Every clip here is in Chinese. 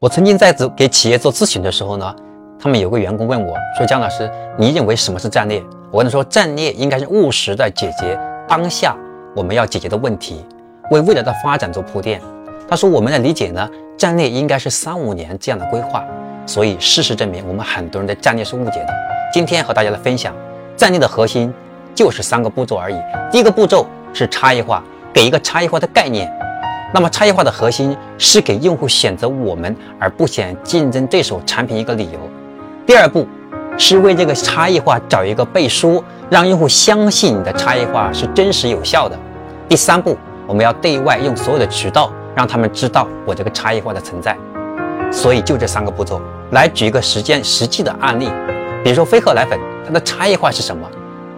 我曾经在做给企业做咨询的时候呢，他们有个员工问我说：“姜老师，你认为什么是战略？”我跟他说：“战略应该是务实的解决当下我们要解决的问题，为未来的发展做铺垫。”他说：“我们的理解呢，战略应该是三五年这样的规划。”所以事实证明，我们很多人的战略是误解的。今天和大家来分享，战略的核心就是三个步骤而已。第一个步骤是差异化，给一个差异化的概念。那么差异化的核心是给用户选择我们而不选竞争对手产品一个理由。第二步是为这个差异化找一个背书，让用户相信你的差异化是真实有效的。第三步，我们要对外用所有的渠道让他们知道我这个差异化的存在。所以就这三个步骤来举一个实践实际的案例，比如说飞鹤奶粉，它的差异化是什么？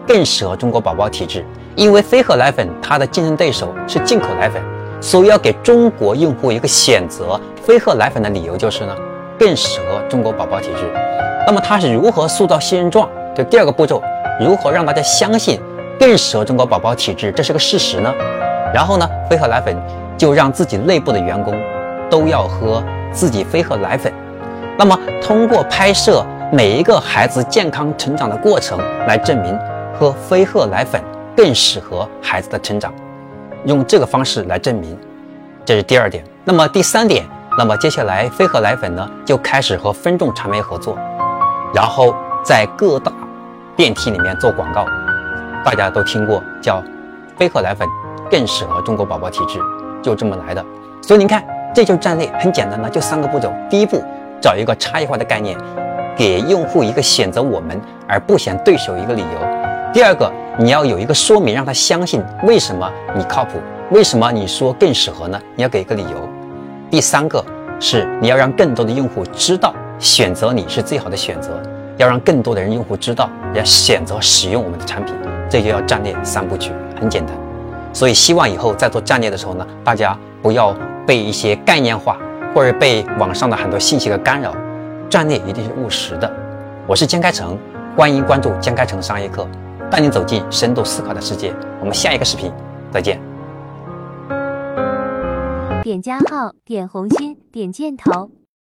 更适合中国宝宝体质，因为飞鹤奶粉它的竞争对手是进口奶粉。所以要给中国用户一个选择飞鹤奶粉的理由就是呢，更适合中国宝宝体质。那么它是如何塑造信任状？就第二个步骤，如何让大家相信更适合中国宝宝体质，这是个事实呢？然后呢，飞鹤奶粉就让自己内部的员工都要喝自己飞鹤奶粉。那么通过拍摄每一个孩子健康成长的过程来证明，喝飞鹤奶粉更适合孩子的成长。用这个方式来证明，这是第二点。那么第三点，那么接下来飞鹤奶粉呢就开始和分众传媒合作，然后在各大电梯里面做广告。大家都听过叫飞鹤奶粉更适合中国宝宝体质，就这么来的。所以您看，这就是战略，很简单的，就三个步骤。第一步，找一个差异化的概念，给用户一个选择我们而不选对手一个理由。第二个，你要有一个说明，让他相信为什么你靠谱，为什么你说更适合呢？你要给一个理由。第三个是你要让更多的用户知道选择你是最好的选择，要让更多的人用户知道要选择使用我们的产品，这就叫战略三部曲，很简单。所以希望以后在做战略的时候呢，大家不要被一些概念化或者被网上的很多信息的干扰，战略一定是务实的。我是江开成，欢迎关注江开成商业课。带你走进深度思考的世界。我们下一个视频再见。点加号，点红心，点箭头。